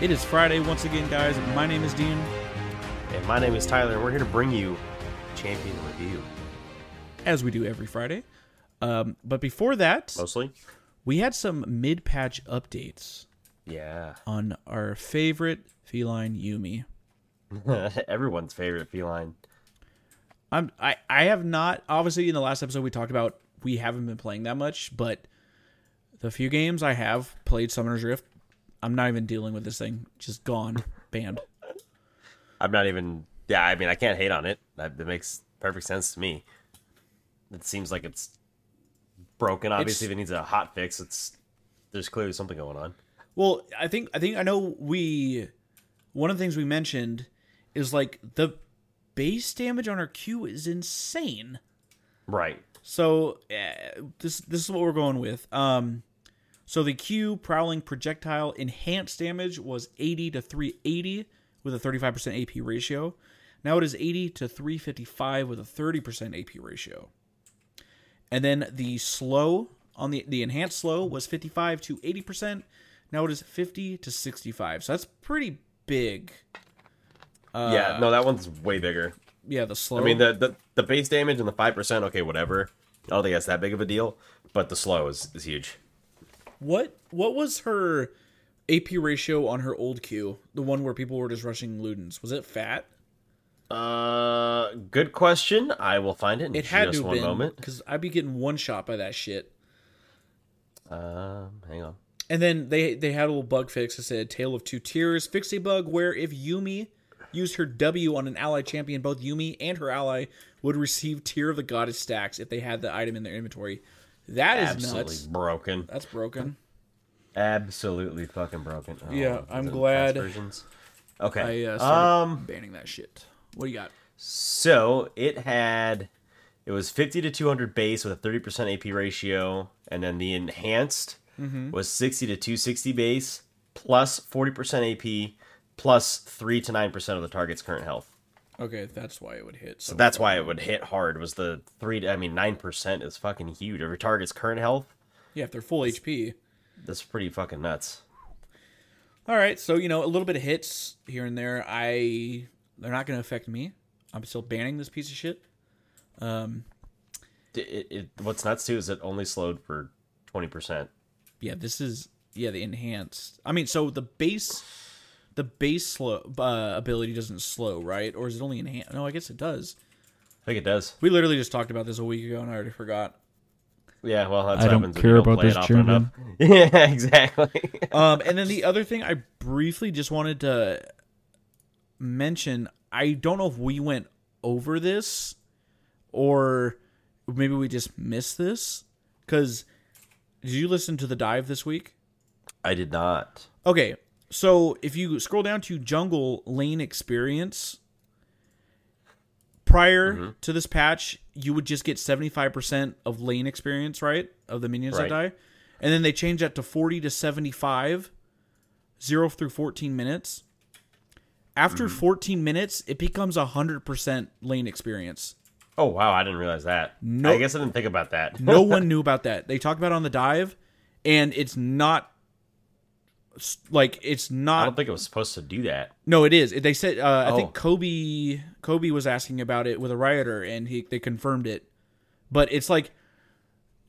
It is Friday once again, guys. My name is Dean. And my name is Tyler, and we're here to bring you Champion Review. As we do every Friday. Um, but before that, Mostly? we had some mid patch updates Yeah. on our favorite feline Yuumi. Everyone's favorite feline. I'm I, I have not obviously in the last episode we talked about we haven't been playing that much, but the few games I have played Summoner's Rift, I'm not even dealing with this thing. Just gone. Banned. I'm not even. Yeah, I mean, I can't hate on it. That, that makes perfect sense to me. It seems like it's broken. Obviously, if it needs a hot fix, it's there's clearly something going on. Well, I think I think I know we one of the things we mentioned is like the base damage on our Q is insane. Right. So uh, this this is what we're going with. Um, so the Q prowling projectile enhanced damage was 80 to 380 with a 35% AP ratio. Now it is 80 to 355 with a 30% AP ratio. And then the slow on the the enhanced slow was 55 to 80%. Now it is 50 to 65. So that's pretty big. Uh, yeah. No, that one's way bigger. Yeah, the slow. I mean, the, the the base damage and the five percent. Okay, whatever. I don't think that's that big of a deal. But the slow is is huge. What what was her AP ratio on her old Q? The one where people were just rushing Ludens. Was it fat? Uh, good question. I will find it in It had just to one been moment. because I'd be getting one shot by that shit. Um, hang on. And then they they had a little bug fix that said Tale of Two Tears" Fix a bug where if Yuumi used her W on an ally champion, both Yuumi and her ally would receive Tear of the Goddess stacks if they had the item in their inventory. That is Absolutely nuts. broken. That's broken. Absolutely fucking broken. Oh, Yeah, I'm glad versions? Okay. I uh, started um. banning that shit. What do you got? So it had, it was 50 to 200 base with a 30% AP ratio, and then the enhanced Mm-hmm. was 60 to 260 base plus 40% AP plus three to nine percent of the target's current health. Okay, that's why it would hit. So That's why it would hit hard. Was the three? I mean, nine percent is fucking huge. Every target's current health. yeah, if they're full HP. That's pretty fucking nuts. All right, so you know a little bit of hits here and there. I they're not going to affect me. I'm still banning this piece of shit. Um, it, it, what's nuts too is it only slowed for twenty percent. yeah, this is yeah the enhanced. I mean, so the base, the base slow uh, ability doesn't slow, right? Or is it only enhanced? No, I guess it does. I think it does. We literally just talked about this a week ago, and I already forgot. Yeah, well, that's I what don't happens care don't about this it often enough. Yeah, exactly. Um, and then the other thing I briefly just wanted to mention, I don't know if we went over this or maybe we just missed this because did you listen to the dive this week? I did not. Okay, so if you scroll down to jungle lane experience, prior mm-hmm. to this patch, you would just get 75% of lane experience, right? Of the minions that die. And then they changed that to 40 to 75, 0 through 14 minutes. After mm-hmm. 14 minutes, it becomes 100% lane experience. Oh wow, I didn't realize that. No- I guess I didn't think about that. No one knew about that. They talked about it on the dive, and it's not like it's not. I don't think it was supposed to do that. No, it is. They said uh, I Oh. think Kobe Kobe was asking about it with a rioter, and he they confirmed it. But it's like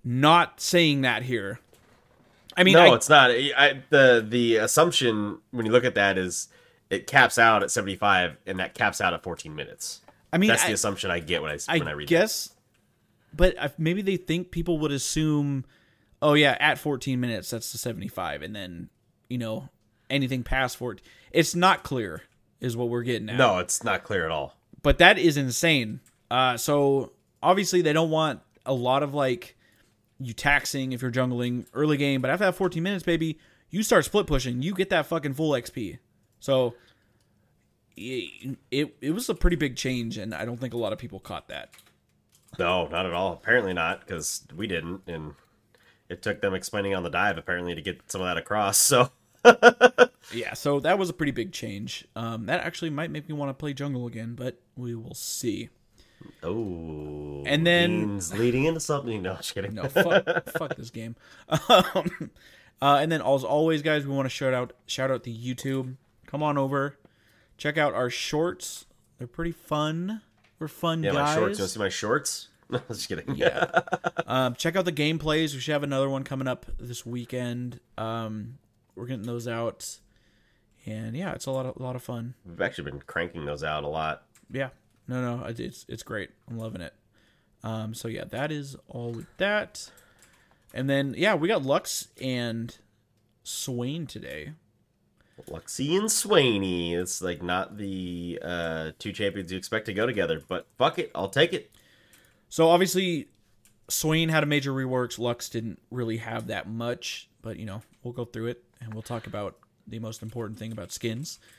not saying that here. I mean, no, I, it's not. I, I- the the assumption when you look at that is it caps out at seventy five, and that caps out at fourteen minutes. I mean, That's I, the assumption I get when I I when I read guess, but I, maybe they think people would assume, oh yeah, at 14 minutes that's the 75, and then you know anything past 14, it's not clear, is what we're getting at. No, it's not clear at all. but that is insane. Uh, so obviously they don't want a lot of like you taxing if you're jungling early game, but after that 14 minutes, baby, you start split pushing, you get that fucking full XP. So it, it it was a pretty big change, and I don't think a lot of people caught that. No, not at all. Apparently not, because we didn't, and it took them explaining on the dive apparently to get some of that across. So Yeah, so that was a pretty big change. Um, that actually might make me want to play jungle again, but we will see. Oh, And then- leading into something. No, just kidding. No, fuck, fuck this game. Um, Uh, and then as always, guys, we want to shout out shout out the YouTube. Come on over, check out our shorts. They're pretty fun. We're fun Yeah, guys. my shorts. You want to see my shorts? No, just kidding. Yeah. um, check out the gameplays. We should have another one coming up this weekend. Um, we're getting those out, and yeah, it's a lot of a lot of fun. We've actually been cranking those out a lot. Yeah, no, no, it's it's great. I'm loving it. Um, so yeah, that is all with that, and then yeah, we got Lux and Swain today. Luxie and Swaney. It's like not the uh, two champions you expect to go together, but fuck it, I'll take it. So obviously, Swain had a major reworks. Lux didn't really have that much, but you know we'll go through it and we'll talk about the most important thing about skins.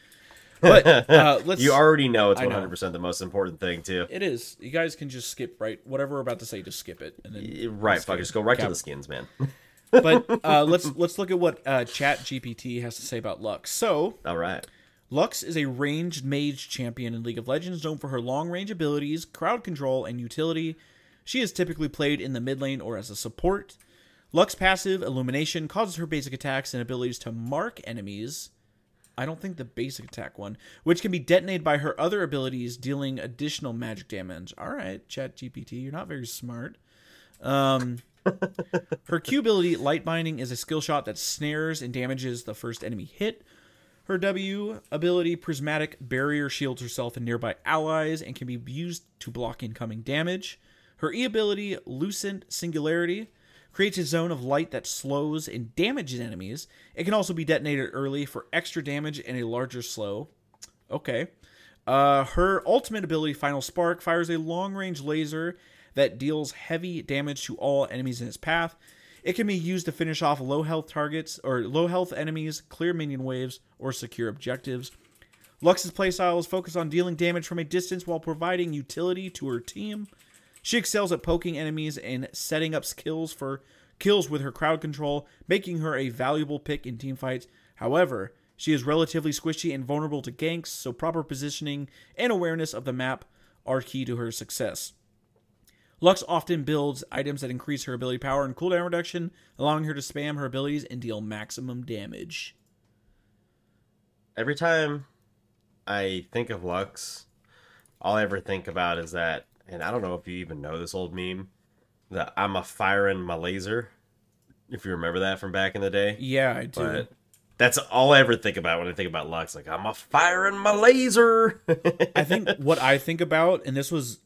But uh, let's. You already know it's I know. 100% the most important thing too. It is. You guys can just skip right. Whatever we're about to say, just skip it, and then Right, fuck, it. just go right Cap- to the skins, man. But uh, let's let's look at what uh, Chat GPT has to say about Lux. So All right. Lux is a ranged mage champion in League of Legends, known for her long range abilities, crowd control, and utility. She is typically played in the mid lane or as a support. Lux passive Illumination causes her basic attacks and abilities to mark enemies. I don't think the basic attack one, which can be detonated by her other abilities, dealing additional magic damage. All right, Chat GPT, you're not very smart. Um, her Q ability, Light Binding, is a skill shot that snares and damages the first enemy hit. Her W ability, Prismatic Barrier, shields herself and nearby allies and can be used to block incoming damage. Her E ability, Lucent Singularity, creates a zone of light that slows and damages enemies. It can also be detonated early for extra damage and a larger slow. Okay. Uh, her ultimate ability, Final Spark, fires a long range laser that deals heavy damage to all enemies in its path. It can be used to finish off low health targets or low health enemies, clear minion waves, or secure objectives. Lux's playstyle is focused on dealing damage from a distance while providing utility to her team. She excels at poking enemies and setting up skills for kills with her crowd control, making her a valuable pick in teamfights. However, she is relatively squishy and vulnerable to ganks, so proper positioning and awareness of the map are key to her success. Lux often builds items that increase her ability power and cooldown reduction, allowing her to spam her abilities and deal maximum damage. Every time I think of Lux, all I ever think about is that, and I don't know if you even know this old meme, that I'm a firing my laser. If you remember that from back in the day. Yeah, I do. But that's all I ever think about when I think about Lux. Like, I'm a firing my laser. I think what I think about, and this was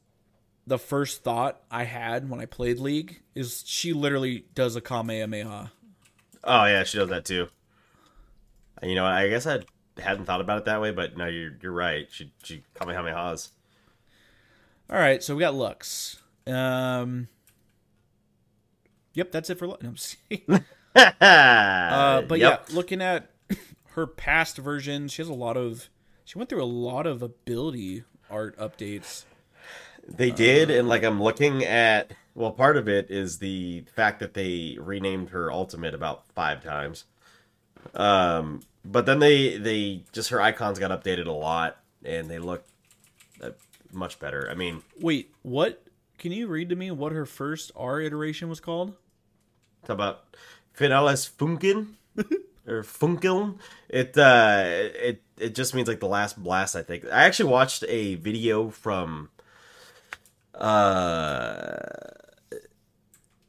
the first thought I had when I played League, is she literally does a Kamehameha. oh, yeah, she does that too. You know, I guess I hadn't thought about it that way, but no, you're you're right. She she kamehamehas. All right, so we got Lux. Um, yep, that's it for Lux. No, I'm just kidding. Uh, but Yep. yeah, looking at her past versions, she has a lot of. She went through a lot of ability art updates. They did, and like I'm looking at well, part of it is the fact that they renamed her ultimate about five times. Um, but then they they just her icons got updated a lot, and they look uh, much better. I mean, Wait, what? Can you read to me what her first R iteration was called? talk about Finales Funkin or Funkeln. It uh, it it just means like the last blast. I think I actually watched a video from uh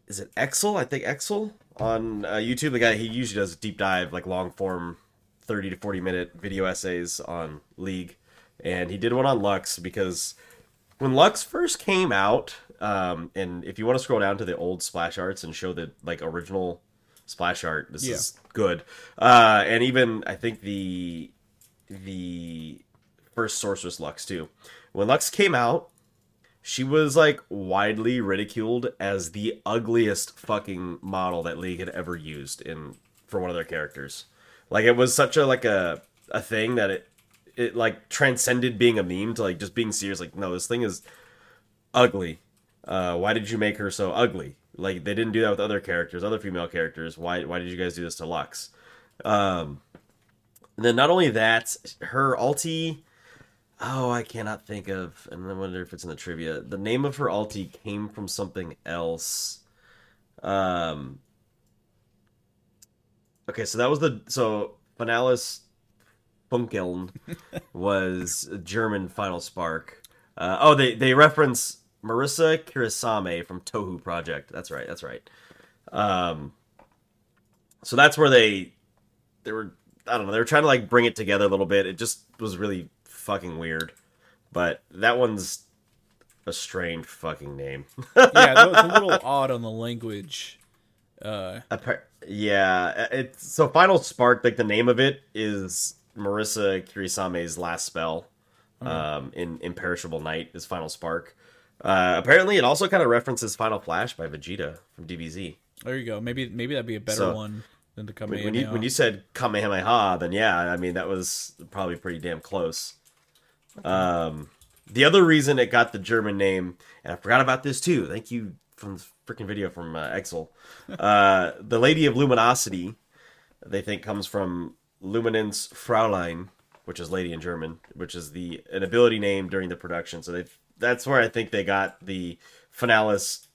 is it Exel? I think Exel on uh, YouTube. The guy he usually does deep dive, like long form, thirty to forty minute video essays on League, and he did one on Lux because when Lux first came out, um, and if you want to scroll down to the old splash arts and show the like original splash art, this Yeah. is good. Uh, and even I think the the first Sorceress Lux too. When Lux came out, she was like widely ridiculed as the ugliest fucking model that League had ever used in for one of their characters. Like it was such a like a a thing that it it like transcended being a meme to like just being serious. Like no, this thing is ugly. Uh, why did you make her so ugly? Like they didn't do that with other characters, other female characters. Why why did you guys do this to Lux? Um, then not only that, her ulti. Oh, I cannot think of, and I wonder if it's in the trivia. The name of her ulti came from something else. Um, Okay, so that was the so Finales Funkeln was a German Final Spark. Uh, oh, they they reference Marisa Kirisame from Touhou Project. That's right. That's right. Um, so that's where they they were. I don't know. They were trying to like bring it together a little bit. It just was really fucking weird. But that one's a strange fucking name. yeah, it's a little odd on the language. Uh, yeah, it's so Final Spark. Like the name of it is Marisa Kirisame's last spell. Okay. Um, in Imperishable Night is Final Spark. Uh, apparently, it also kind of references Final Flash by Vegeta from DBZ. There you go. Maybe maybe that'd be a better so, one than the Kamehameha. When you when you said Kamehameha, then yeah, I mean that was probably pretty damn close. Okay. Um, the other reason it got the German name, and I forgot about this too. Thank you from the freaking video from uh, Exel. Uh, the Lady of Luminosity, they think comes from Luminance Fraulein, which is lady in German, which is the an ability name during the production. So they that's where I think they got the Finales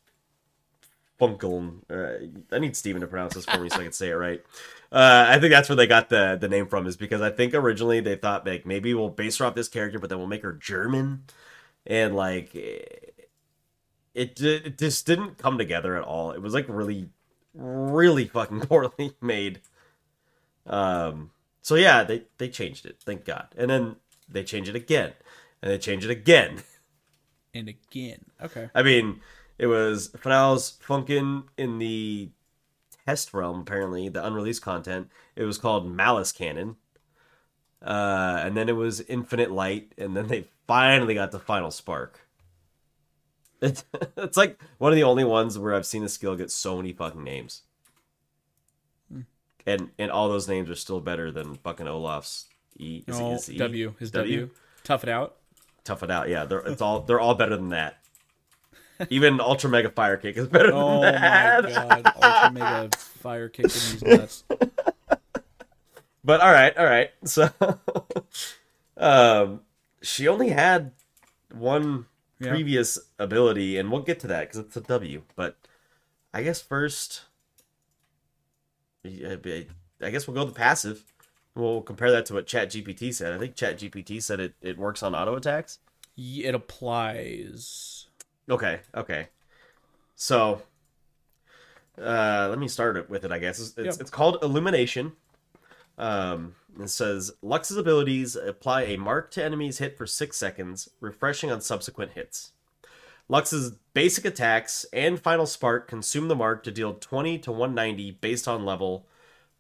Funkeln. Uh, I need Steven to pronounce this for me so I can say it right. Uh, I think that's where they got the the name from, is because I think originally they thought like maybe we'll base her off this character, but then we'll make her German, and like it, it just didn't come together at all. It was like really, really fucking poorly made. Um. So yeah, they they changed it, thank God, and then they change it again, and they change it again, and again. Okay. I mean, it was Finals Funkin in the test realm, apparently, the unreleased content. It was called Malice Cannon. Uh, and then it was Infinite Light, and then they finally got the Final Spark. It's, it's like one of the only ones where I've seen a skill get so many fucking names. And and all those names are still better than fucking Olaf's E. Is it, W. His w? w. Tough it out. Tough it out. Yeah, they're it's all they're all better than that. Even Ultra Mega Fire Kick is better oh than that. Oh my god, Ultra Mega Fire Kick in these nuts. But all right, all right. So, um, she only had one yeah. previous ability, and we'll get to that because it's a W. But I guess first, I guess we'll go the passive. We'll compare that to what Chat GPT said. I think Chat GPT said it, it works on auto attacks. It applies Okay, okay. So, uh, let me start it with it. I guess it's it's, yep. it's called Illumination. Um, it says Lux's abilities apply a mark to enemies hit for six seconds, refreshing on subsequent hits. Lux's basic attacks and final spark consume the mark to deal 20 to 190 based on level,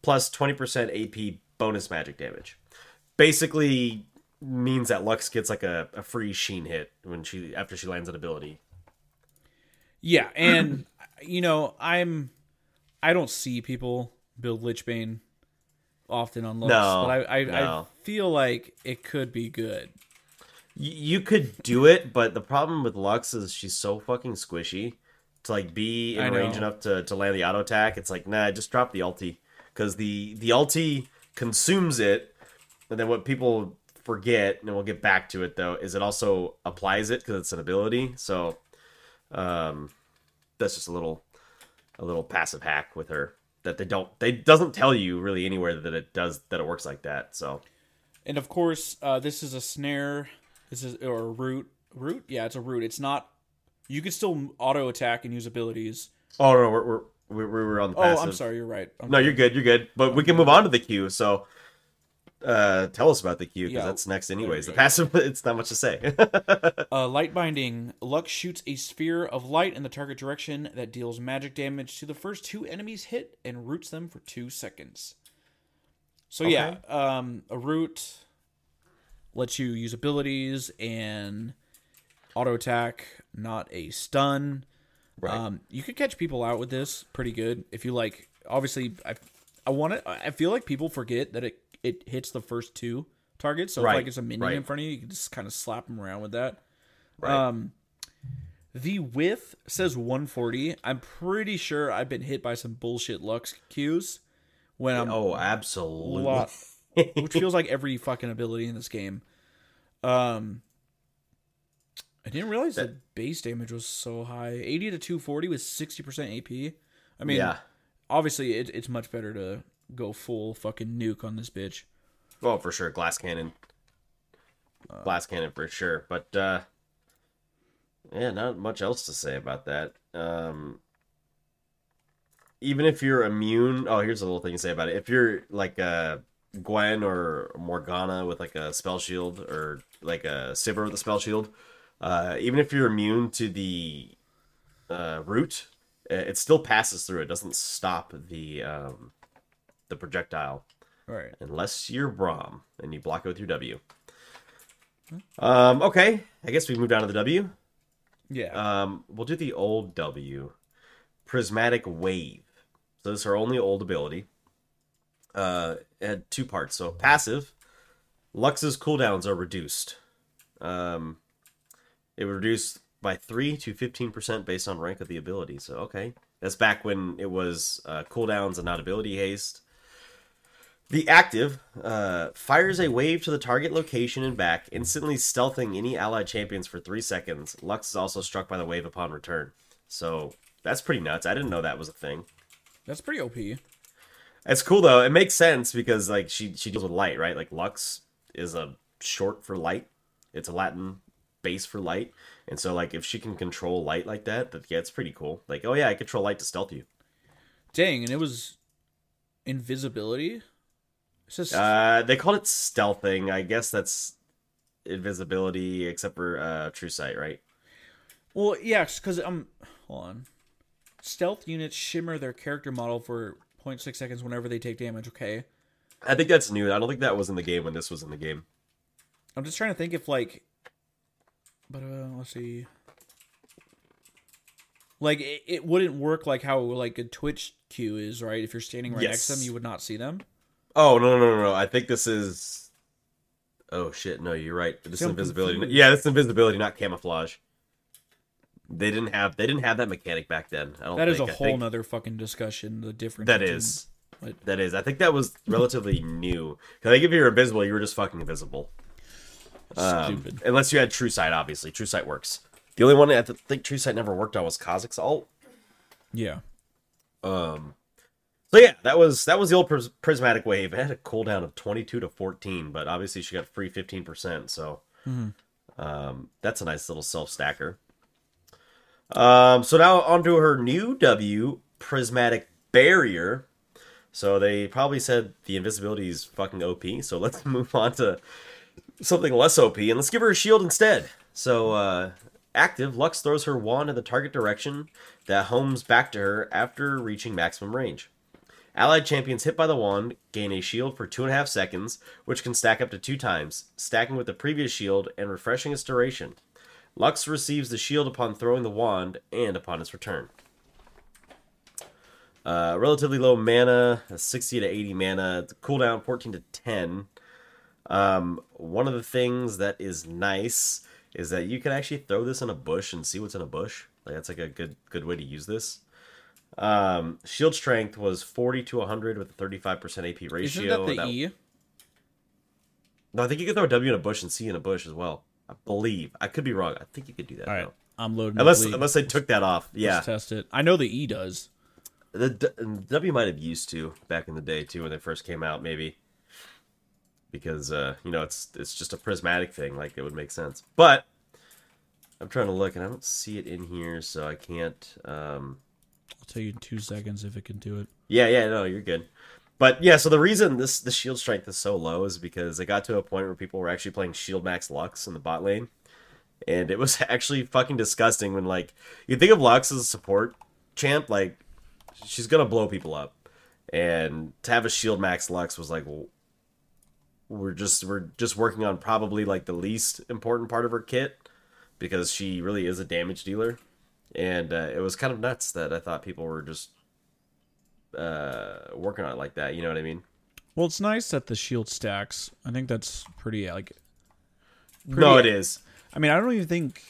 plus 20% AP bonus magic damage. Basically, means that Lux gets like a, a free sheen hit when she after she lands an ability. Yeah, and you know, I'm I don't see people build Lichbane often on Lux, no, but I I, no. I feel like it could be good. You could do it, but the problem with Lux is she's so fucking squishy. To like be in range enough to, to land the auto attack, it's like nah, just drop the ulti because the the ulti consumes it, and then what people forget, and we'll get back to it though, is it also applies it because it's an ability. So um, that's just a little a little passive hack with her that they don't they doesn't tell you really anywhere that it does that it works like that. So, and of course, uh, this is a snare. This is or a root. Root, yeah, it's a root. It's not. You can still auto attack and use abilities. Oh no, we're we're we were on the passive. Oh, I'm sorry. You're right. I'm no, you're good. You're good. But we can move on to the Q. So uh, tell us about the Q because yeah, that's next anyways. The passive, it's not much to say. uh, light binding. Lux shoots a sphere of light in the target direction that deals magic damage to the first two enemies hit and roots them for two seconds. So okay. yeah, um, a root lets you use abilities and auto attack, not a stun. Right. Um, you could catch people out with this pretty good if you like. Obviously, I, I want to. I feel like people forget that it it hits the first two targets. So right. if like it's a minion right. in front of you, you can just kind of slap them around with that. Right. Um, the width says 140. I'm pretty sure I've been hit by some bullshit Lux Qs when I'm oh absolutely, lot, which feels like every fucking ability in this game. Um, I didn't realize that, that base damage was so high. 80 to 240 with 60% AP. I mean, yeah. obviously it, it's much better to go full fucking nuke on this bitch. Oh, for sure, glass cannon. Glass cannon for sure, but uh yeah, not much else to say about that. Um even if you're immune, oh, here's a little thing to say about it. If you're like uh Gwen or Morgana with like a spell shield or like a Sivir with a spell shield, uh even if you're immune to the uh root, it still passes through. It doesn't stop the um the projectile All right. unless you're Braum and you block it with your W. Um, okay, I guess we moved on to the W. Yeah. Um, we'll do the old W, Prismatic Wave. So this is our only old ability. Uh, had two parts. So passive, Lux's cooldowns are reduced. Um, it reduced by three to fifteen percent based on rank of the ability. So okay, that's back when it was uh, cooldowns and not ability haste. The active uh, fires a wave to the target location and back, instantly stealthing any allied champions for three seconds. Lux is also struck by the wave upon return. So that's pretty nuts. I didn't know that was a thing. That's pretty OP. It's cool though. It makes sense because like she she deals with light, right? Like Lux is a short for light. It's a Latin base for light, and so like if she can control light like that, that yeah, it's pretty cool. Like oh yeah, I control light to stealth you. Dang, and it was invisibility. It's just Uh, they called it stealthing. I guess that's invisibility, except for uh, true sight, right? well, yeah, because um, hold on. Stealth units shimmer their character model for 0.6 seconds whenever they take damage. Okay, I think that's new. I don't think that was in the game when this was in the game. I'm just trying to think if like, but uh, let's see. Like it, it wouldn't work like how like a Twitch Q is, right? If you're standing right next to them, you would not see them. Oh no no no no! I think this is. Oh shit! No, you're right. This is invisibility. confused. Yeah, this is invisibility, not camouflage. They didn't have they didn't have that mechanic back then. I don't. That is a think. I whole think nother fucking discussion. The difference. That between- is. What? That is. I think that was relatively new. Because I think if you were invisible, you were just fucking invisible. Um, Stupid. unless you had True Sight, obviously. True Sight works. The only one I th- think True Sight never worked on was Kha'Zix's alt. Yeah. Um, so yeah, that was that was the old pris- prismatic wave. It had a cooldown of twenty two to fourteen, but obviously she got free fifteen percent. So, um, that's a nice little self stacker. Um, so now onto her new W, prismatic barrier. So they probably said the invisibility is fucking OP. So let's move on to something less OP and let's give her a shield instead. So uh, active, Lux throws her wand in the target direction that homes back to her after reaching maximum range. Allied champions hit by the wand gain a shield for two and a half seconds, which can stack up to two times, stacking with the previous shield and refreshing its duration. Lux receives the shield upon throwing the wand and upon its return. Uh, relatively low mana, 60 to 80 mana, cooldown 14 to 10. Um, one of the things that is nice is that you can actually throw this in a bush and see what's in a bush. Like that's like a good good way to use this. Um, shield strength was 40 to 100 with a 35% AP ratio. Isn't that the That- E? No, I think you can throw a W in a bush and C in a bush as well. I believe. I could be wrong. I think you could do that. All right. though. I'm loading. Unless unless they took that off. Yeah. Let's test it. I know the E does. The D- W might have used to back in the day too when they first came out, maybe because uh, you know it's it's just a prismatic thing, like it would make sense. But I'm trying to look and I don't see it in here, so I can't. Um, I'll tell you in two seconds if it can do it. yeah, yeah, no, you're good. But yeah, so the reason this the shield strength is so low is because it got to a point where people were actually playing Shield Max Lux in the bot lane, and it was actually fucking disgusting when like you think of Lux as a support champ, like she's gonna blow people up, and to have a Shield Max Lux was like, well, we're just we're just working on probably like the least important part of her kit because she really is a damage dealer, and uh, it was kind of nuts that I thought people were just uh working on it like that you know what i mean Well, it's nice that the shield stacks. I think that's pretty like. no it is. I mean, I don't even think.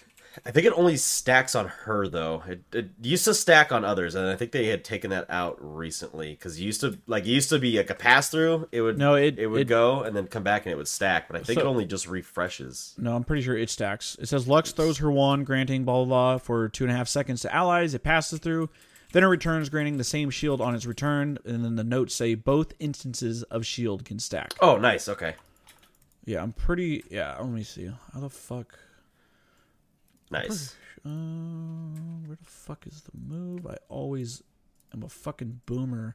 i think it only stacks on her though it, it used to stack on others and i think they had taken that out recently because it used to like it used to be like a pass through it would No, it- it would it- go and then come back and it would stack but i think So- it only just refreshes No, I'm pretty sure it stacks. It says Lux throws her wand, granting blah blah blah for two and a half seconds to allies. It passes through. Then it returns, granting the same shield on its return, and then the notes say both instances of shield can stack. Oh, nice. Okay. Yeah, I'm pretty. Yeah, let me see. How the fuck? Nice. Uh, where the fuck is the move? I always am a fucking boomer.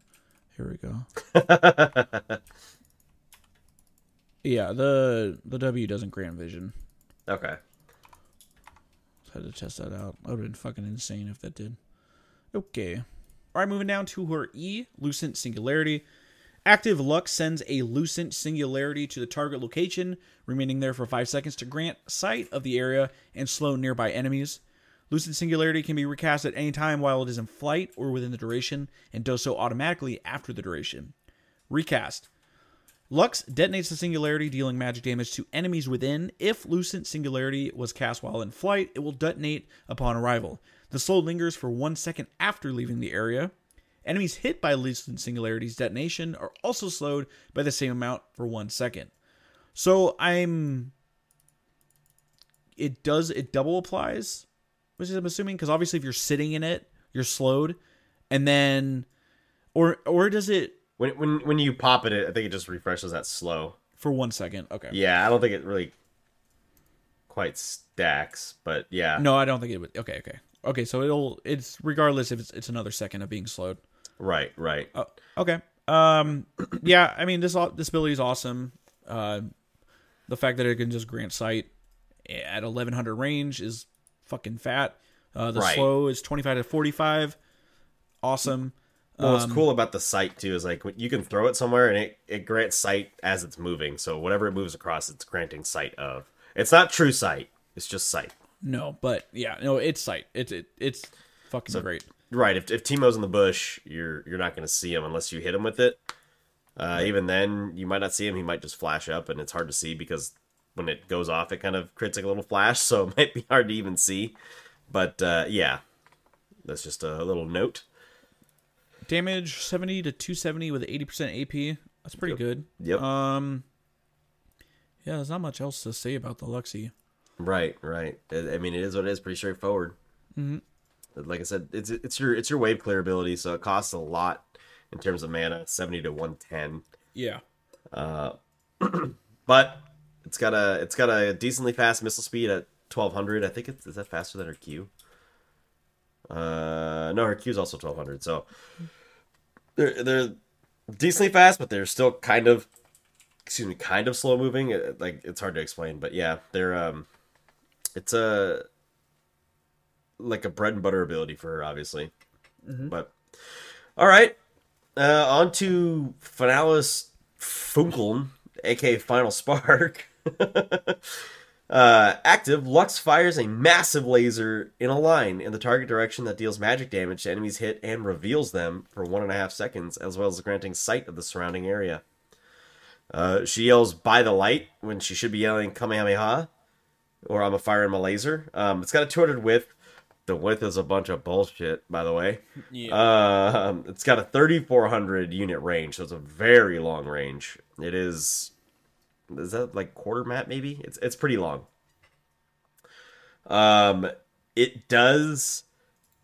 Here we go. yeah, the the W doesn't grant vision. Okay. Had to test that out. That would have been fucking insane if that did. Okay. All right, moving down to her E, Lucent Singularity. Active Lux sends a Lucent Singularity to the target location, remaining there for 5 seconds to grant sight of the area and slow nearby enemies. Lucent Singularity can be recast at any time while it is in flight or within the duration, and does so automatically after the duration. Recast. Lux detonates the singularity, dealing magic damage to enemies within. If Lucent Singularity was cast while in flight, it will detonate upon arrival. The slow lingers for one second after leaving the area. Enemies hit by Lucent Singularity's detonation are also slowed by the same amount for one second. So I'm. It does, it double applies, which is I'm assuming, because obviously if you're sitting in it, you're slowed. And then. Or, or does it When when when you pop it, I think it just refreshes that slow. for one second? Okay. Yeah, I don't think it really quite stacks, but yeah. No, I don't think it would. Okay, okay, okay. So it'll. It's regardless if it's it's another second of being slowed. Right, right. Oh, okay. Um. yeah. I mean, this au- this ability is awesome. Uh, the fact that it can just grant sight at 1100 range is fucking fat. Uh, the Right. slow is 25 to 45. Awesome. Well, Um, what's cool about the sight too is like you can throw it somewhere and it, it grants sight as it's moving. So whatever it moves across, it's granting sight of. It's not true sight. It's just sight. No, but yeah, no, it's sight. It's it, it's fucking great. Right. If if Teemo's in the bush, you're you're not going to see him unless you hit him with it. Uh, even then, you might not see him. He might just flash up, and it's hard to see because when it goes off, it kind of creates like a little flash, so it might be hard to even see. But uh, yeah, that's just a little note. Damage 70 to 270 with 80% AP. That's pretty good. Yep. Um. Yeah, there's not much else to say about the Luxie. Right, right. I I mean, it is what it is. Pretty straightforward. Mm-hmm. Like I said, it's it's your it's your wave clear ability, so it costs a lot in terms of mana, seventy to one ten. Yeah. Uh, But it's got a it's got a decently fast missile speed at twelve hundred. I think it's is that faster than her Q. Uh, no, her Q is also twelve hundred. So they're they're decently fast, but they're still kind of excuse me, kind of slow moving. Like it's hard to explain, but yeah, they're um, it's a like a bread and butter ability for her, obviously. But all right, uh, on to Finales Funkeln, aka Final Spark. uh, active, Lux fires a massive laser in a line in the target direction that deals magic damage to enemies hit and reveals them for one and a half seconds, as well as granting sight of the surrounding area. Uh, she yells "by the light" when she should be yelling "Kamehameha" or "I'm a firing my laser." Um, it's got a 200 width. The width is a bunch of bullshit, by the way. Yeah. Um, it's got a 3400 unit range, so it's a very long range. It is, is that like quarter map? Maybe it's it's pretty long. Um, it does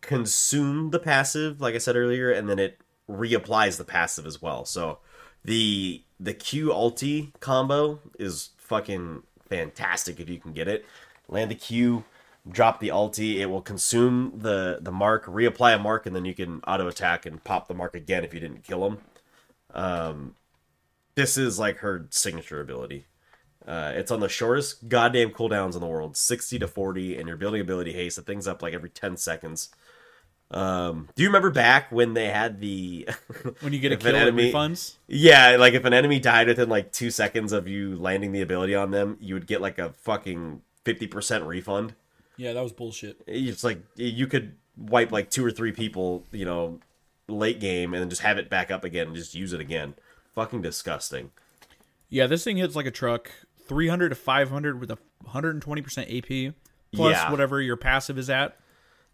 consume the passive, like I said earlier, and then it reapplies the passive as well. So the the Q ulti combo is fucking fantastic if you can get it. Land the Q, drop the ulti, it will consume the the mark, reapply a mark, and then you can auto attack and pop the mark again if you didn't kill him. Um, this is like her signature ability. Uh, it's on the shortest goddamn cooldowns in the world, 60 to 40, and your building ability haste. The thing's up like every 10 seconds. Um, do you remember back when they had the When you get a kill, enemy- refunds. Yeah, like if an enemy died within like two seconds of you landing the ability on them, you would get like a fucking fifty percent refund. Yeah, that was bullshit. It's like you could wipe like two or three people, you know, late game, and then just have it back up again and just use it again. Fucking disgusting. Yeah, this thing hits like a truck. 300 to 500 with a 120% AP plus Yeah. whatever your passive is at.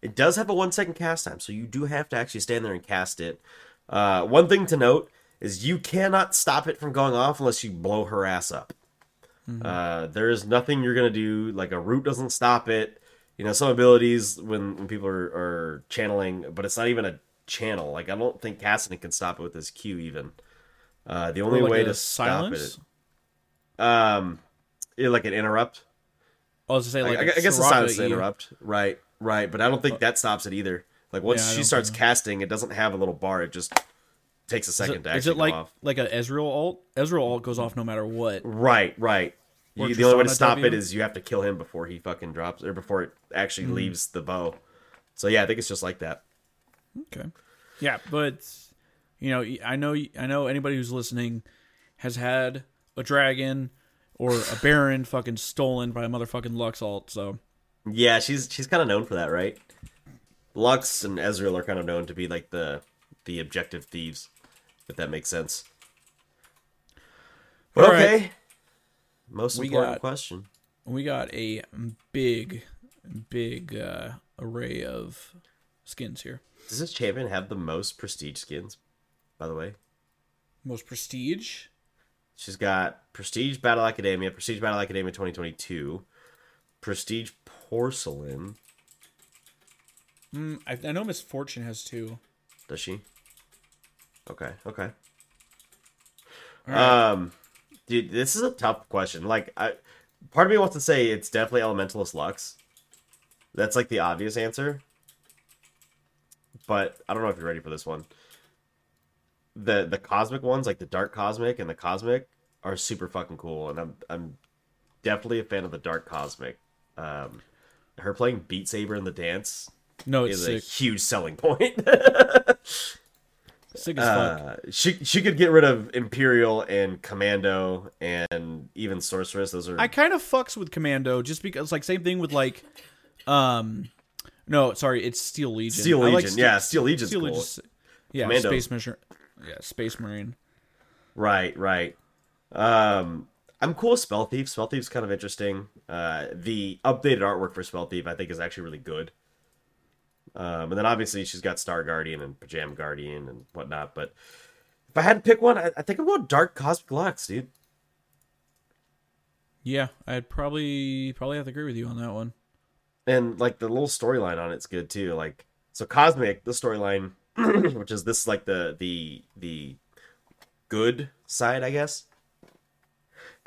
It does have a one second cast time, so you do have to actually stand there and cast it. Uh, one thing to note is you cannot stop it from going off unless you blow her ass up. Uh, there is nothing you're gonna do. Like a root doesn't stop it. You know some abilities when when people are, are channeling, but it's not even a channel. Like I don't think Cassidy can stop it with his Q even. Uh, the only like way to silence. stop it, um, like an interrupt. I was to say like I, a I guess Soraka silence interrupt. Right, right. But I don't think that stops it either. Like once Yeah, she starts casting, it doesn't have a little bar. It just takes a Is second it, to is actually it like off. like a Ezreal alt? Ezreal alt goes off no matter what. Right, right. You, the only way to stop it W? is you have to kill him before he fucking drops or before it actually Hmm. leaves the bow. So yeah, I think it's just like that. Okay. Yeah, but you know, I know I know anybody who's listening has had a dragon or a baron fucking stolen by a motherfucking Lux alt. So Yeah, she's she's kind of known for that, right? Lux and Ezreal are kind of known to be like the the objective thieves, if that makes sense. But All right. okay. Most We important got- question. we got a big, big uh, array of skins here. Does this champion have the most prestige skins? By the way, Most prestige. she's got Prestige Battle Academia, Prestige Battle Academia 2022, Prestige Porcelain. Mm, I, I know Miss Fortune has two. Does she? Okay, okay. Right. Um, dude, this is a tough question. Like, I part of me wants to say it's definitely Elementalist Lux. That's like the obvious answer. But I don't know if you're ready for this one. The the cosmic ones, like the dark cosmic and the cosmic, are super fucking cool, and I'm I'm definitely a fan of the dark cosmic. Um, her playing Beat Saber in the dance no, it's is sick. a huge selling point. Sick as fuck. Uh, she she could get rid of Imperial and Commando and even Sorceress. Those are I kind of fucks with Commando just because, like, same thing with like, um, no, sorry, it's Steel Legion. Steel I like Legion. yeah, Steel Legion's Steel cool. Legion's- yeah, Commando. Space Mission. Yeah, Space Marine. Right, right. Um, I'm cool with Spell Thief. Spell Thief's kind of interesting. Uh, the updated artwork for Spell Thief, I think, is actually really good. Um, and then obviously she's got Star Guardian and Pajam Guardian and whatnot. But if I had to pick one, I, I think I'm going Dark Cosmic Lux, dude. Yeah, I'd probably probably have to agree with you on that one. and like the little storyline on it's good too like so cosmic the storyline which is this like the the the good side i guess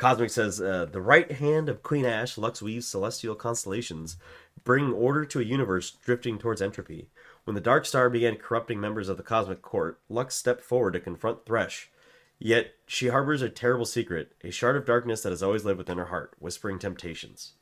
cosmic says uh, the right hand of queen ash lux weaves celestial constellations bringing order to a universe drifting towards entropy when the dark star began corrupting members of the cosmic court lux stepped forward to confront thresh yet she harbors a terrible secret a shard of darkness that has always lived within her heart whispering temptations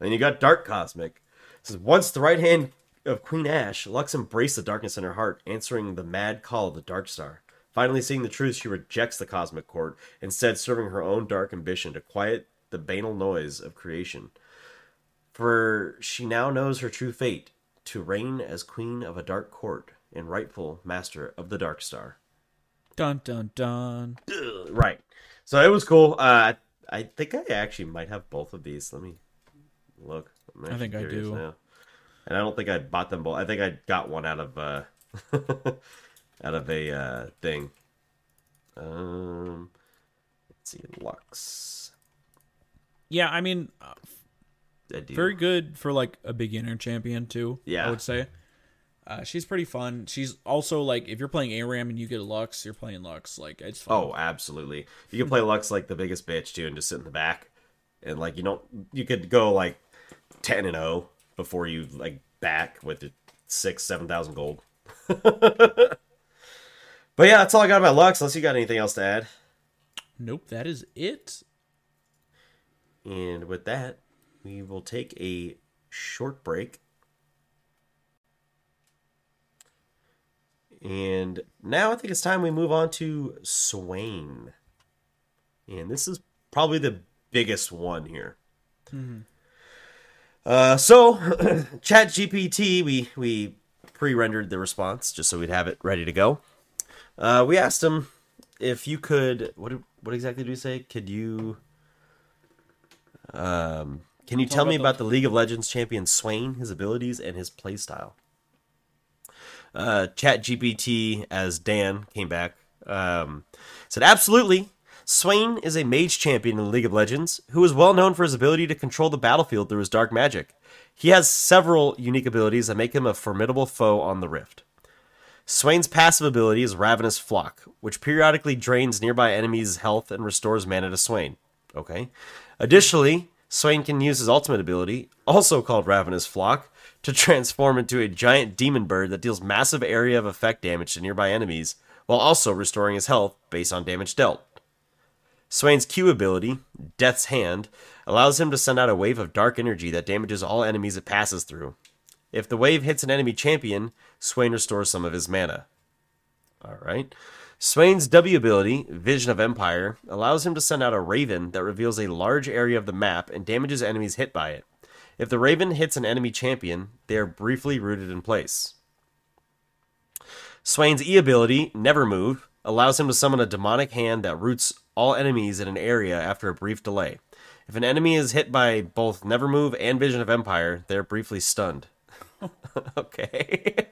and then you got Dark Cosmic. Says once the right hand of Queen Ash, Lux embraced the darkness in her heart, answering the mad call of the Dark Star. Finally seeing the truth, she rejects the cosmic court, instead serving her own dark ambition to quiet the banal noise of creation. For she now knows her true fate, to reign as queen of a dark court and rightful master of the Dark Star. Dun dun dun. Ugh, right. So it was cool. Uh, I think I actually might have both of these. Let me look. I think I do. Now. And I don't think I bought them both. I think I got one out of uh, out of a uh, thing. Um, let's see, Lux. Yeah, I mean, uh, I very good for like a beginner champion too. Yeah. I would say. Uh, she's pretty fun. She's also like if you're playing ARAM and you get a Lux, you're playing Lux. Like it's fun. Oh, absolutely. You can play Lux like the biggest bitch too, and just sit in the back, and like you don't. You could go like ten and zero before you like back with the six seven thousand gold. but yeah, that's all I got about Lux. Unless you got anything else to add. Nope, that is it. And with that, we will take a short break. And now I think it's time we move on to Swain. And this is probably the biggest one here. Uh, so, ChatGPT, we, we pre rendered the response just so we'd have it ready to go. Uh, we asked him if you could. What, what exactly do we say? Could you. Um, can you tell me about the- League of Legends champion Swain, his abilities, and his playstyle? Uh, Chat GPT, as Dan came back, um, said, Absolutely. Swain is a mage champion in the League of Legends who is well known for his ability to control the battlefield through his dark magic. He has several unique abilities that make him a formidable foe on the Rift. Swain's passive ability is Ravenous Flock, which periodically drains nearby enemies' health and restores mana to Swain. Okay. Additionally, Swain can use his ultimate ability, also called Ravenous Flock, to transform into a giant demon bird that deals massive area of effect damage to nearby enemies, while also restoring his health based on damage dealt. Swain's Q ability, Death's Hand, allows him to send out a wave of dark energy that damages all enemies it passes through. If the wave hits an enemy champion, Swain restores some of his mana. Alright. Swain's W ability, Vision of Empire, allows him to send out a raven that reveals a large area of the map and damages enemies hit by it. If the raven hits an enemy champion, they are briefly rooted in place. Swain's E ability, Never Move, allows him to summon a demonic hand that roots all enemies in an area after a brief delay. If an enemy is hit by both Never Move and Vision of Empire, they are briefly stunned. okay.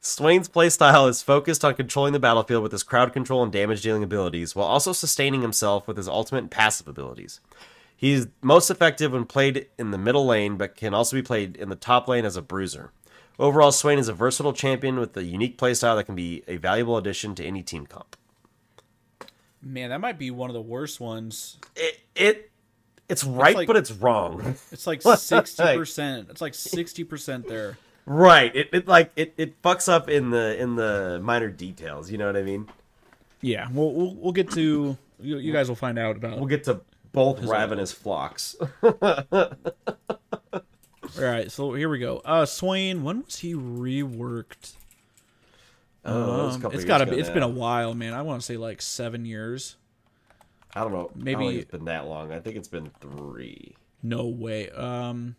Swain's playstyle is focused on controlling the battlefield with his crowd control and damage dealing abilities, while also sustaining himself with his ultimate and passive abilities. He's most effective when played in the middle lane, but can also be played in the top lane as a bruiser. Overall, Swain is a versatile champion with a unique playstyle that can be a valuable addition to any team comp. Man, that might be one of the worst ones. It it it's right, like- but it's wrong. It's like sixty percent. It's like sixty percent there. right. It, it like it, it fucks up in the in the minor details. You know what I mean? Yeah, we'll we'll, we'll get to. You, you guys will find out about. We'll get to both ravenous flocks. All right, so here we go. Uh, Swain, when was he reworked? Oh, it's Um, it's gotta ago be. It's now. been a while, man. I want to say like seven years. I don't know. Maybe- Maybe it's been that long. I think it's been three. No way. Um.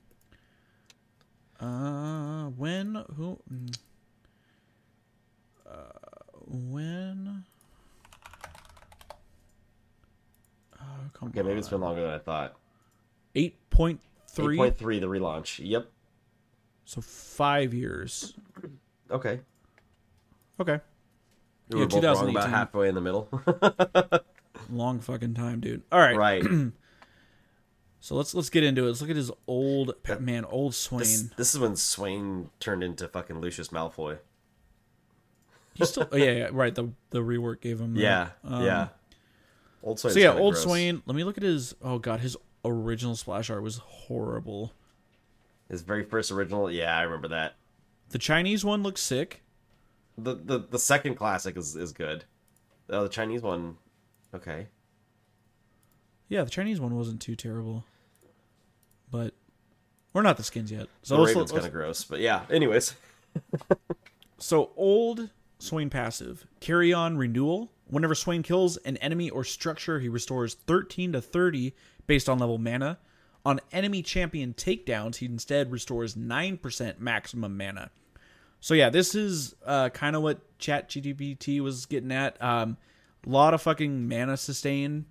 Uh, when who? mm. Uh, when? Oh, come Okay, maybe it's been longer than I thought. Eight point Three three. point three, the relaunch. Yep. So five years. Okay. Okay. We Yeah, were both wrong about halfway in the middle. Long fucking time, dude. All right. right. So let's let's get into it. Let's look at his old man, old Swain. This, this is when Swain turned into fucking Lucius Malfoy. He's still. Oh, yeah, yeah, right. The the rework gave him. that. Yeah. Um, yeah. Old Swain. So yeah, old Swain. Let me look at his. Oh god, his original splash art was horrible. His very first original. Yeah, I remember that. The Chinese one looks sick. The the, the second classic is, is good. Oh, the Chinese one. Okay. Yeah, the Chinese one wasn't too terrible. But we're not the skins yet. So The Raven's kind of gross, but yeah. Anyways, So old Swain passive. Carrion Renewal. Whenever Swain kills an enemy or structure, he restores 13 to 30 based on level mana. On enemy champion takedowns, he instead restores 9% maximum mana. So yeah, this is uh, kind of what ChatGPT was getting at. A lot of fucking mana sustain.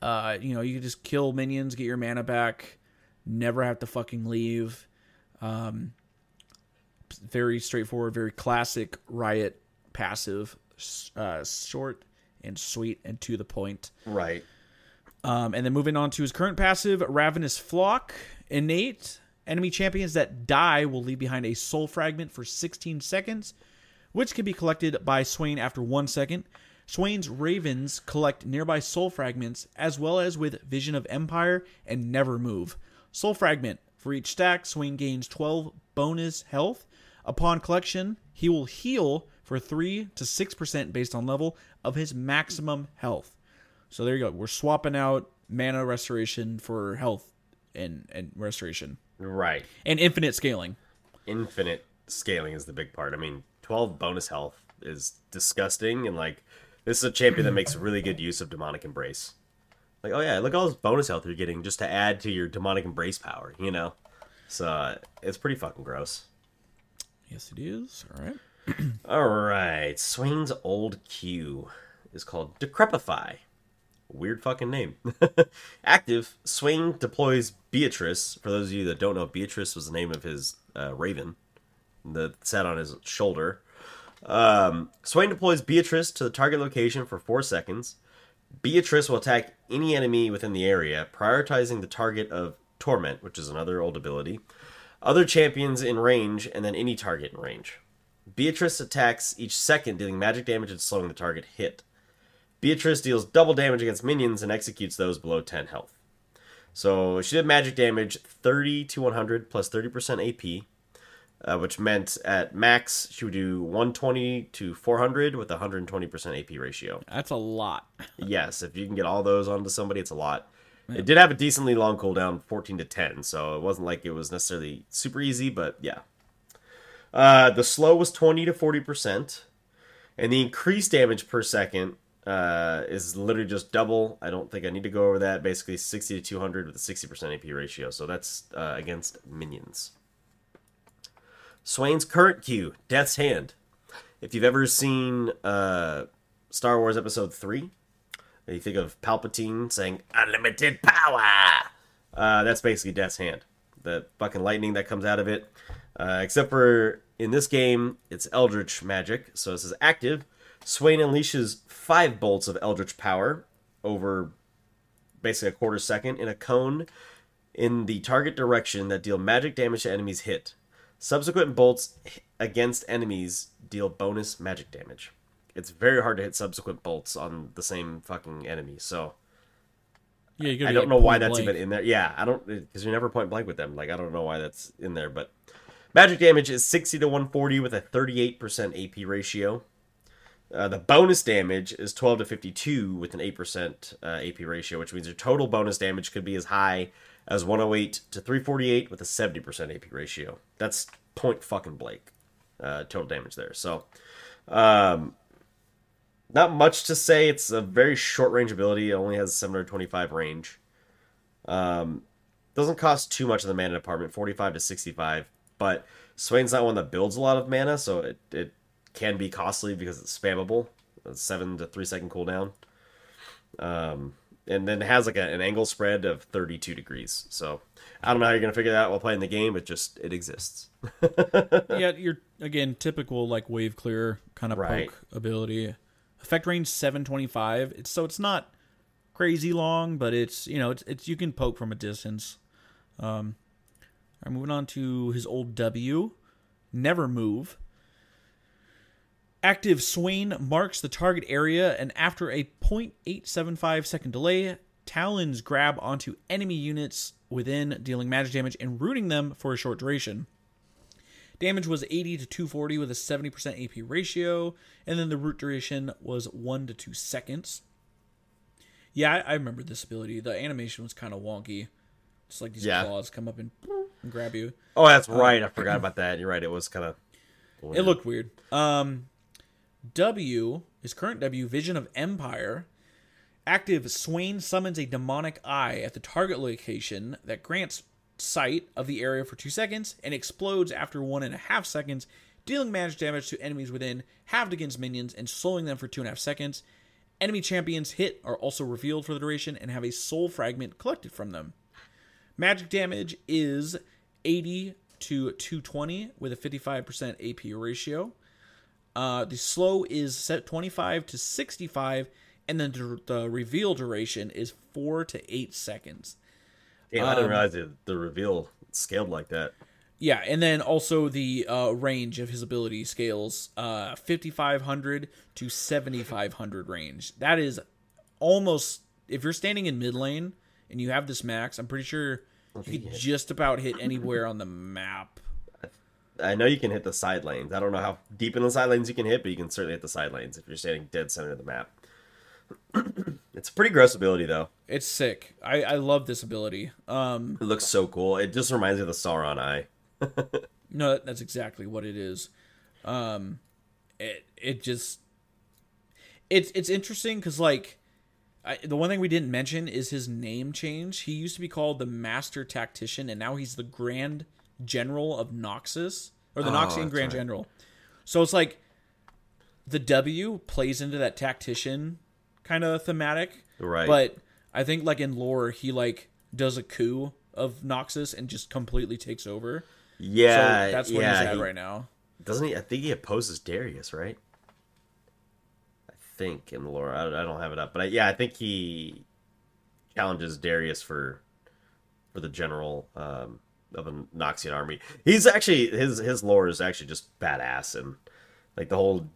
Uh, you know, you can just kill minions, get your mana back, never have to fucking leave Um, very straightforward, very classic Riot passive, uh, short and sweet and to the point. right. Um, and then moving on to his current passive, Ravenous Flock, innate. Enemy champions that die will leave behind a soul fragment for 16 seconds, which can be collected by Swain after one second. Swain's ravens collect nearby soul fragments as well as with Vision of Empire and Never Move. Soul fragment. For each stack, Swain gains 12 bonus health. Upon collection, he will heal for 3 to 6% based on level of his maximum health. So there you go. We're swapping out mana restoration for health and, and restoration Right. and infinite scaling. Infinite scaling is the big part. I mean, 12 bonus health is disgusting, and like, this is a champion that makes really good use of Demonic Embrace. Like, oh yeah, look at all this bonus health you're getting just to add to your Demonic Embrace power, you know? So, uh, it's pretty fucking gross. Yes, it is. All right. Alright, Swain's old Q is called Decrepify. Weird fucking name. Active, Swain deploys Beatrice. For those of you that don't know, Beatrice was the name of his uh, raven that sat on his shoulder. Um, Swain deploys Beatrice to the target location for four seconds. Beatrice will attack any enemy within the area, prioritizing the target of Torment, which is another old ability, other champions in range, and then any target in range. Beatrice attacks each second, dealing magic damage and slowing the target hit. Beatrice deals double damage against minions and executes those below 10 health. So she did magic damage 30 to 100 plus 30% AP, uh, which meant at max she would do 120 to 400 with 120% AP ratio. That's a lot. yes, if you can get all those onto somebody, it's a lot. Yeah. It did have a decently long cooldown, 14 to 10, so it wasn't like it was necessarily super easy, but yeah. Uh, the slow was 20 to 40%, and the increased damage per second uh, is literally just double. I don't think I need to go over that. Basically, 60 to 200 with a 60% AP ratio. So that's uh, against minions. Swain's current Q, Death's Hand. If you've ever seen uh, Star Wars Episode 3, you think of Palpatine saying, Unlimited power! Uh, that's basically Death's Hand. The fucking lightning that comes out of it. Uh, except for in this game, it's Eldritch magic. So this is active Swain unleashes five bolts of Eldritch power over basically a quarter second in a cone in the target direction that deal magic damage to enemies hit. Subsequent bolts against enemies deal bonus magic damage. It's very hard to hit subsequent bolts on the same fucking enemy. So yeah, I don't know why that's blank. even in there. Yeah, I don't because you're never point blank with them. Like I don't know why that's in there, but magic damage is 60 to 140 with a 38% AP ratio. Uh, the bonus damage is 12 to 52 with an 8% uh, AP ratio, which means your total bonus damage could be as high as 108 to 348 with a 70% AP ratio. That's point fucking Blake uh, total damage there. So, um, not much to say. It's a very short range ability. It only has 725 range. Um, doesn't cost too much of the mana department, 45 to 65. But Swain's not one that builds a lot of mana, so it, it can be costly because it's spammable. A seven to three second cooldown. Um, and then it has like a, an angle spread of 32 degrees. So I don't know how you're gonna figure that out while playing the game. It just it exists. yeah, you're again typical like wave clear kind of right. poke ability. Effect range 725. It's so it's not crazy long, but it's you know it's it's you can poke from a distance. Um, all right, moving on to his old W, never move. Active Swain marks the target area, and after a 0.875 second delay, Talons grab onto enemy units within, dealing magic damage and rooting them for a short duration. Damage was 80 to 240 with a 70% AP ratio, and then the root duration was 1 to 2 seconds. Yeah, I, I remember this ability. The animation was kind of wonky. Just like these yeah. claws come up and, and, grab you. Oh, that's um, right. I forgot about that. You're right. It was kind of. It looked weird. Um, W, his current W, Vision of Empire. Active, Swain summons a demonic eye at the target location that grants sight of the area for two seconds and explodes after one and a half seconds, dealing magic damage to enemies within, halved against minions, and slowing them for two and a half seconds. Enemy champions hit are also revealed for the duration and have a soul fragment collected from them. Magic damage is 80 to 220 with a 55% AP ratio. Uh, the slow is set 25 to 65, and then the, the reveal duration is four to eight seconds. Damn, I didn't um, realize it, the reveal scaled like that. Yeah, and then also the uh, range of his ability scales uh, 5500 to 7500 range. That is almost if you're standing in mid lane and you have this max, I'm pretty sure you could just about hit anywhere on the map. I know you can hit the side lanes. I don't know how deep in the side lanes you can hit, but you can certainly hit the side lanes if you're standing dead center of the map. it's a pretty gross ability though. It's sick. I, I love this ability. Um, it looks so cool. It just reminds me of the Sauron eye. no, that's exactly what it is. Um, it it just it's it's interesting because like I, the one thing we didn't mention is his name change. He used to be called the Master Tactician, and now he's the Grand General of Noxus or the oh, Noxian Grand right. General. So it's like the W plays into that tactician kind of thematic, right? But I think like in lore, he like does a coup of Noxus and just completely takes over. Yeah, so that's where yeah, he's at he, right now. Doesn't he? I think he opposes Darius, right? I think in the lore, I, I don't have it up, but I, yeah, I think he challenges Darius for for the general um, of a Noxian army. He's actually his his lore is actually just badass, and Like the whole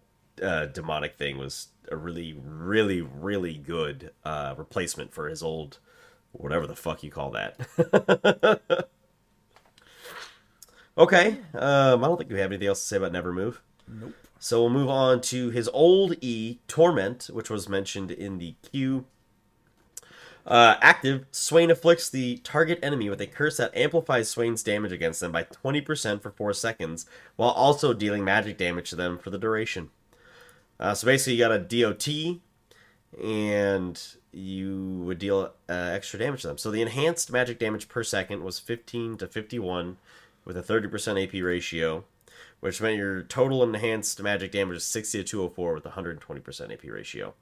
uh, demonic thing was a really, really, really good uh, replacement for his old, whatever the fuck you call that. okay, um, I don't think we have anything else to say about Never Move. Nope. So we'll move on to his old E, Torment, which was mentioned in the Q. Uh, active, Swain afflicts the target enemy with a curse that amplifies Swain's damage against them by 20% for 4 seconds, while also dealing magic damage to them for the duration. Uh, so basically, you got a DOT, and you would deal uh, extra damage to them. So the enhanced magic damage per second was 15 to 51 with a 30% AP ratio, which meant your total enhanced magic damage is 60 to 204 with a 120% AP ratio.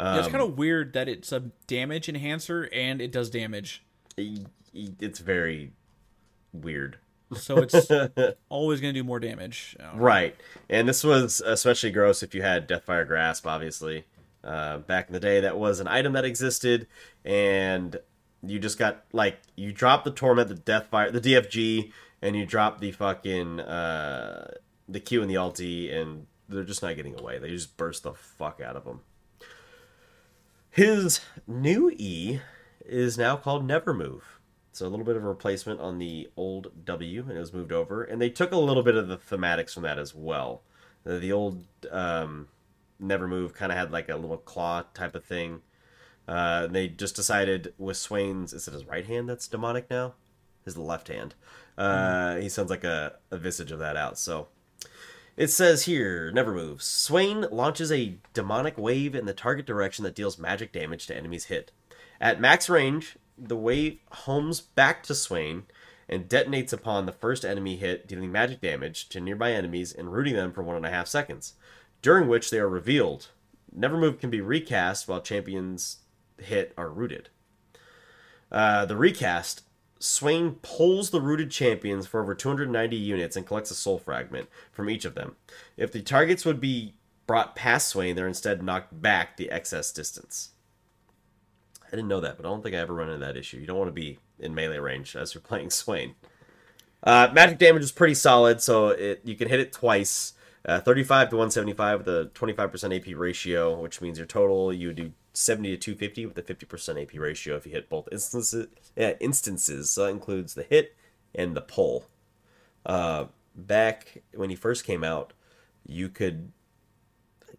Yeah, it's kind of weird that it's a damage enhancer and it does damage. It's very weird. So it's always going to do more damage. Right. And this was especially gross if you had Deathfire Grasp, obviously. Uh, back in the day, that was an item that existed, and you just got, like, you drop the Torment, the Deathfire, the DFG, and you drop the fucking, uh, the Q and the ulti, and they're just not getting away. They just burst the fuck out of them. His new E is now called Never Move. So a little bit of a replacement on the old W, and it was moved over. And they took a little bit of the thematics from that as well. The, the old um, Never Move kind of had like a little claw type of thing. Uh, they just decided with Swain's, is it his right hand that's demonic now? His left hand. Uh, He sounds like a, a visage of that out. So it says here, never moves. Swain launches a demonic wave in the target direction that deals magic damage to enemies hit. At max range, the wave homes back to Swain and detonates upon the first enemy hit, dealing magic damage to nearby enemies and rooting them for one and a half seconds, during which they are revealed. Never move can be recast while champions hit are rooted. Uh, the recast Swain pulls the rooted champions for over 290 units and collects a soul fragment from each of them. If the targets would be brought past Swain, they're instead knocked back the excess distance. I didn't know that, but I don't think I ever run into that issue. You don't want to be in melee range as you're playing Swain. Uh, magic damage is pretty solid, so it you can hit it twice. Uh, 35 to 175 with a 25% AP ratio, which means your total you do 70 to 250 with a 50% AP ratio if you hit both instances. Yeah, instances. So that includes the hit and the pull. Uh, back when he first came out, you could.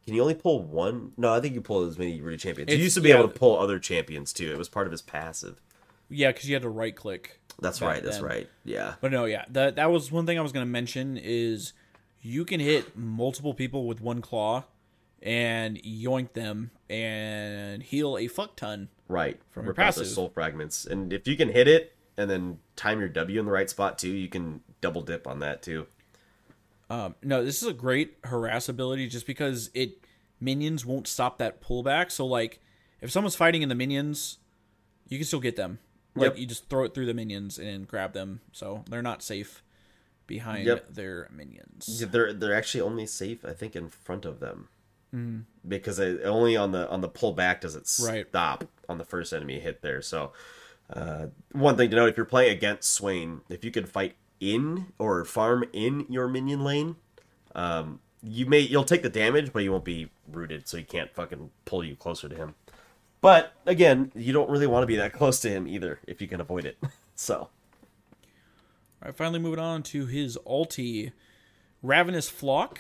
Can you only pull one? No, I think you pull as many rooted champions. you used to be yeah. able to pull other champions too. It was part of his passive. Yeah, because you had to right click. That's right. That's then. right. Yeah. But no, yeah, that that was one thing I was going to mention is you can hit multiple people with one claw and yoink them and heal a fuck ton. Right. From your passive. soul fragments. And if you can hit it and then time your W in the right spot too, you can double dip on that too. Um, no, this is a great harass ability just because it minions won't stop that pullback. So like, if someone's fighting in the minions, you can still get them. Like Yep. you just throw it through the minions and grab them, so they're not safe behind Yep. their minions. Yeah, They're they're actually only safe, I think, in front of them. Mm-hmm. Because it, only on the on the pull back does it Right. stop on the first enemy hit there. So uh, one thing to note: if you're playing against Swain, if you can fight in or farm in your minion lane, um, you may you'll take the damage, but you won't be rooted, so he can't fucking pull you closer to him. But again, you don't really want to be that close to him either if you can avoid it. so All right, finally moving on to his ulti, Ravenous Flock.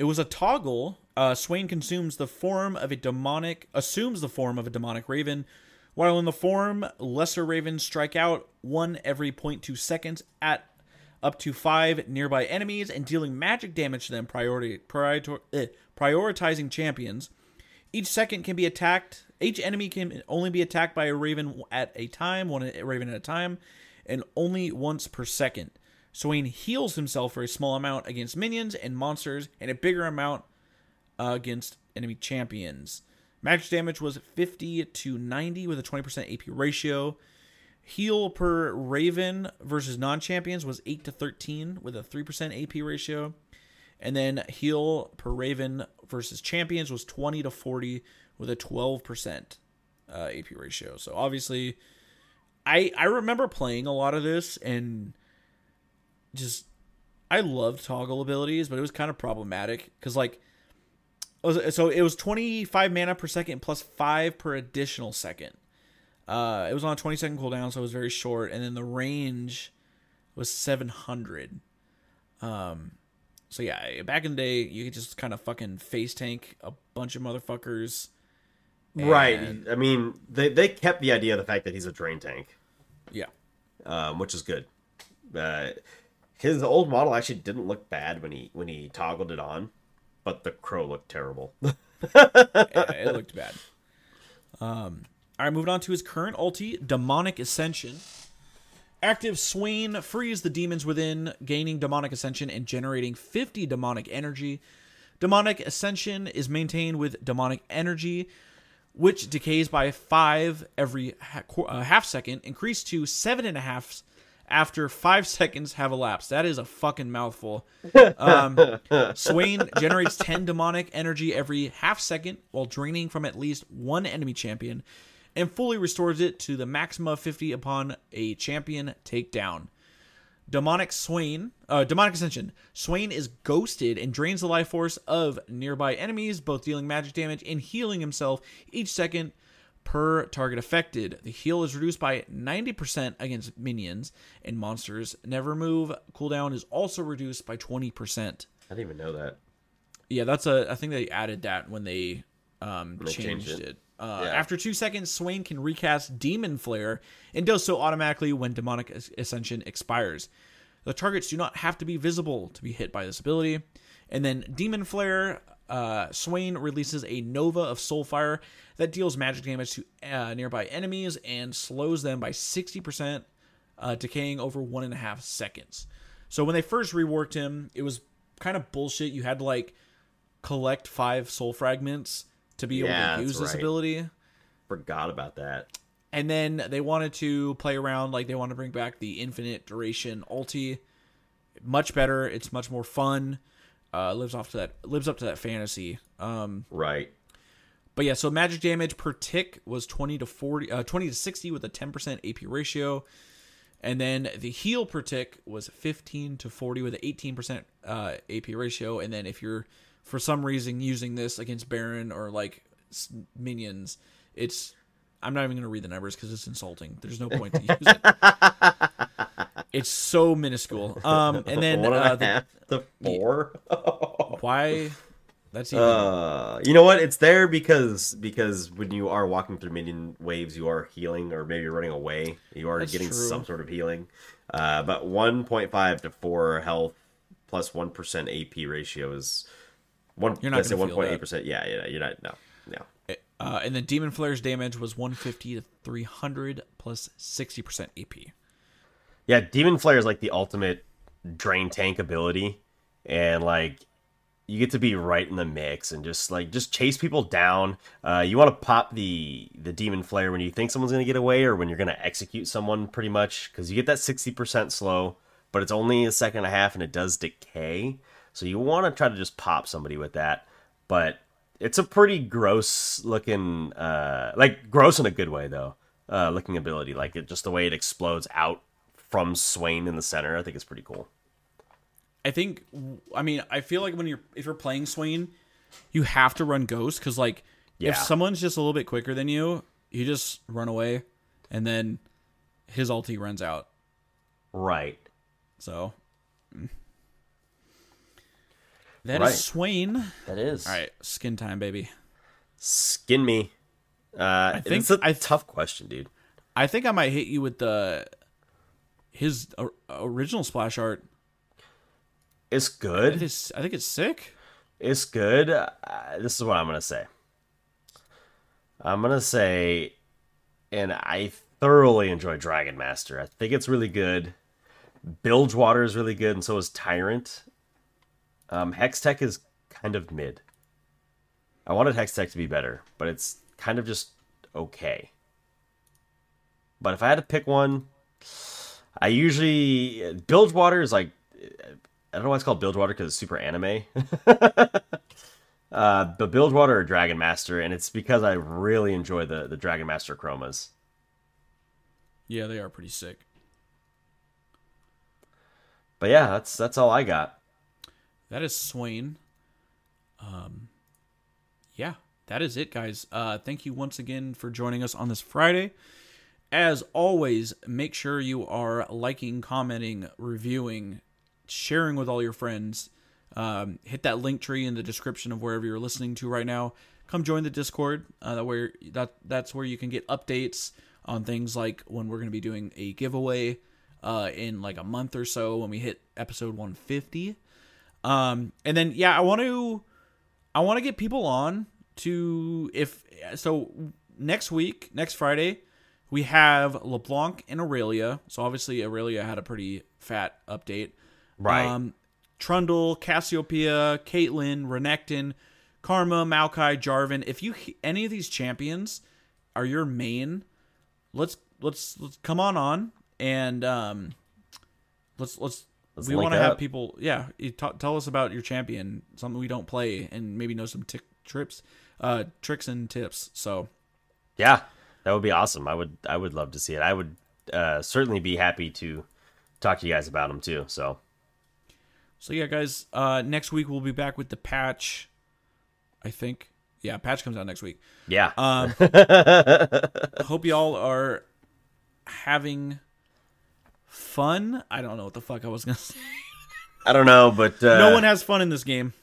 It was a toggle. Uh, Swain consumes the form of a demonic, assumes the form of a demonic raven, while in the form, lesser ravens strike out one every 0.2 seconds at up to five nearby enemies and dealing magic damage to them. Priority, eh, prioritizing champions. Each second can be attacked. Each enemy can only be attacked by a raven at a time, one raven at a time, and only once per second. Swain heals himself for a small amount against minions and monsters, and a bigger amount uh, against enemy champions. Magic damage was 50 to 90 with a 20% AP ratio. Heal per Raven versus non champions was 8 to 13 with a 3% AP ratio. And then heal per Raven versus champions was 20 to 40 with a 12% uh, AP ratio. So obviously, I I remember playing a lot of this and just I loved toggle abilities, but it was kind of problematic because like, so it was 25 mana per second plus five per additional second. Uh, it was on a 20 second cooldown, so it was very short, and then the range was 700. Um, so yeah, back in the day, you could just kind of fucking face tank a bunch of motherfuckers. Right. I mean, they they kept the idea of the fact that he's a drain tank. Yeah. Um, which is good. Uh, his old model actually didn't look bad when he when he toggled it on, but the crow looked terrible. yeah, it looked bad. Um, all right, moving on to his current ulti, Demonic Ascension. Active Swain frees the demons within, gaining demonic ascension and generating 50 demonic energy. Demonic ascension is maintained with demonic energy, which decays by 5 every ha- uh, half second, increased to 7.5 after 5 seconds have elapsed. That is a fucking mouthful. Um, Swain generates 10 demonic energy every half second while draining from at least one enemy champion and fully restores it to the maximum of 50 upon a champion takedown. Demonic Swain, uh, Demonic Ascension. Swain is ghosted and drains the life force of nearby enemies, both dealing magic damage and healing himself each second per target affected. The heal is reduced by 90% against minions and monsters. Never move cooldown is also reduced by 20%. I didn't even know that. Yeah, that's a. I think they added that when they um they changed, changed it. it. Uh, Yeah. After two seconds, Swain can recast Demon Flare and does so automatically when Demonic Ascension expires. The targets do not have to be visible to be hit by this ability. And then Demon Flare, uh, Swain releases a Nova of Soulfire that deals magic damage to uh, nearby enemies and slows them by 60%, uh, decaying over one and a half seconds. So when they first reworked him, it was kind of bullshit. You had to like collect five soul fragments to be able to use this right. ability. Forgot about that. And then they wanted to play around, like they want to bring back the infinite duration ulti. Much better. It's much more fun. Uh, lives off to that lives up to that fantasy. Um, Right. but yeah, so magic damage per tick was 20 to 40, uh, 20 to 60 with a 10% AP ratio. And then the heal per tick was 15 to 40 with an 18% uh, AP ratio. And then if you're for some reason using this against Baron or like minions, it's I'm not even going to read the numbers because it's insulting. There's no point to use it. It's so minuscule. Um, and then One and a uh, the, half to four. why? That's even Uh, you know what? It's there because because when you are walking through minion waves, you are healing, or maybe you're running away. You are That's getting true. some sort of healing. Uh, but 1.5 to 4 health 1% AP ratio is one. You're not say gonna 1.8%. Yeah, yeah, you're not. No, no. Uh, and then Demon Flare's damage was 150 to 300 60% AP. Yeah, Demon Flare is like the ultimate drain tank ability, and like you get to be right in the mix and just like just chase people down. Uh, you want to pop the the Demon Flare when you think someone's gonna get away or when you're gonna execute someone, pretty much, because you get that sixty percent slow, but it's only a second and a half and it does decay. So you want to try to just pop somebody with that, but it's a pretty gross looking, uh, like gross in a good way though. Uh, looking ability, like it just the way it explodes out from Swain in the center, I think it's pretty cool. I think, I mean, I feel like when you're, if you're playing Swain, you have to run Ghost because, like, Yeah. if someone's just a little bit quicker than you, you just run away and then his ulti runs out. Right. So. mm. that is Right. Swain. That is. All right, skin time, baby. Skin me. Uh, I think it's a I- tough question, dude. I think I might hit you with the his original splash art. It's I good. think it's, I think it's sick. It's good. Uh, this is what I'm gonna say. I'm gonna say, and I thoroughly enjoy Dragon Master. I think it's really good. Bilgewater is really good, and so is Tyrant. Um, Hextech is kind of mid. I wanted Hextech to be better, but it's kind of just okay. But if I had to pick one, I usually Bilgewater is like I don't know why it's called Bilgewater because it's super anime. uh, but Bilgewater or Dragon Master, and it's because I really enjoy the the Dragon Master chromas. Yeah, they are pretty sick. but yeah, that's that's all I got. That is Swain. Um, yeah, that is it, guys. Uh, thank you once again for joining us on this Friday. As always, make sure you are liking, commenting, reviewing, sharing with all your friends. Um, hit that link tree in the description of wherever you're listening to right now. Come join the Discord. Uh, that where that that's where you can get updates on things like when we're going to be doing a giveaway uh, in like a month or so when we hit episode 150. Um, and then yeah, I want to I want to get people on to if so next week, next Friday, we have LeBlanc and Aurelion. So obviously Aurelion had a pretty fat update. Right. Um, Trundle, Cassiopeia, Caitlyn, Renekton, Karma, Maokai, Jarvan. If you any of these champions are your main, let's let's let's come on on and um let's let's, Let's we want to have people yeah you ta tell us about your champion something we don't play and maybe know some tick trips uh tricks and tips so Yeah, that would be awesome. I would I would love to see it. I would uh, certainly be happy to talk to you guys about them too. So so yeah guys uh next week we'll be back with the patch i think yeah patch comes out next week yeah, um hope y'all are having fun i don't know what the fuck i was gonna say I don't know, but uh, no one has fun in this game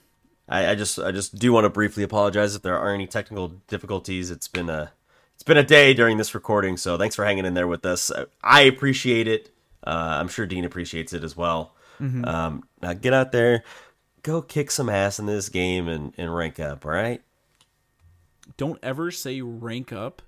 I, I just I just do want to briefly apologize if there are any technical difficulties. It's been a it's been a day during this recording, so thanks for hanging in there with us. I, appreciate it. Uh, I'm sure Dean appreciates it as well. Um, now get out there, go kick some ass in this game and, and rank up. All right, don't ever say rank up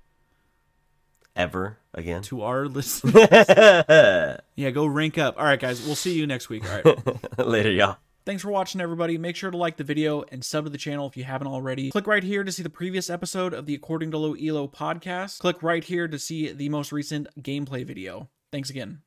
ever again. to our listeners yeah go rank up all right guys we'll see you next week all right Later, y'all. Thanks for watching, everybody. Make sure to like the video and sub to the channel if you haven't already. Click right here to see the previous episode of the According to Low Elo podcast. Click right here to see the most recent gameplay video. Thanks again.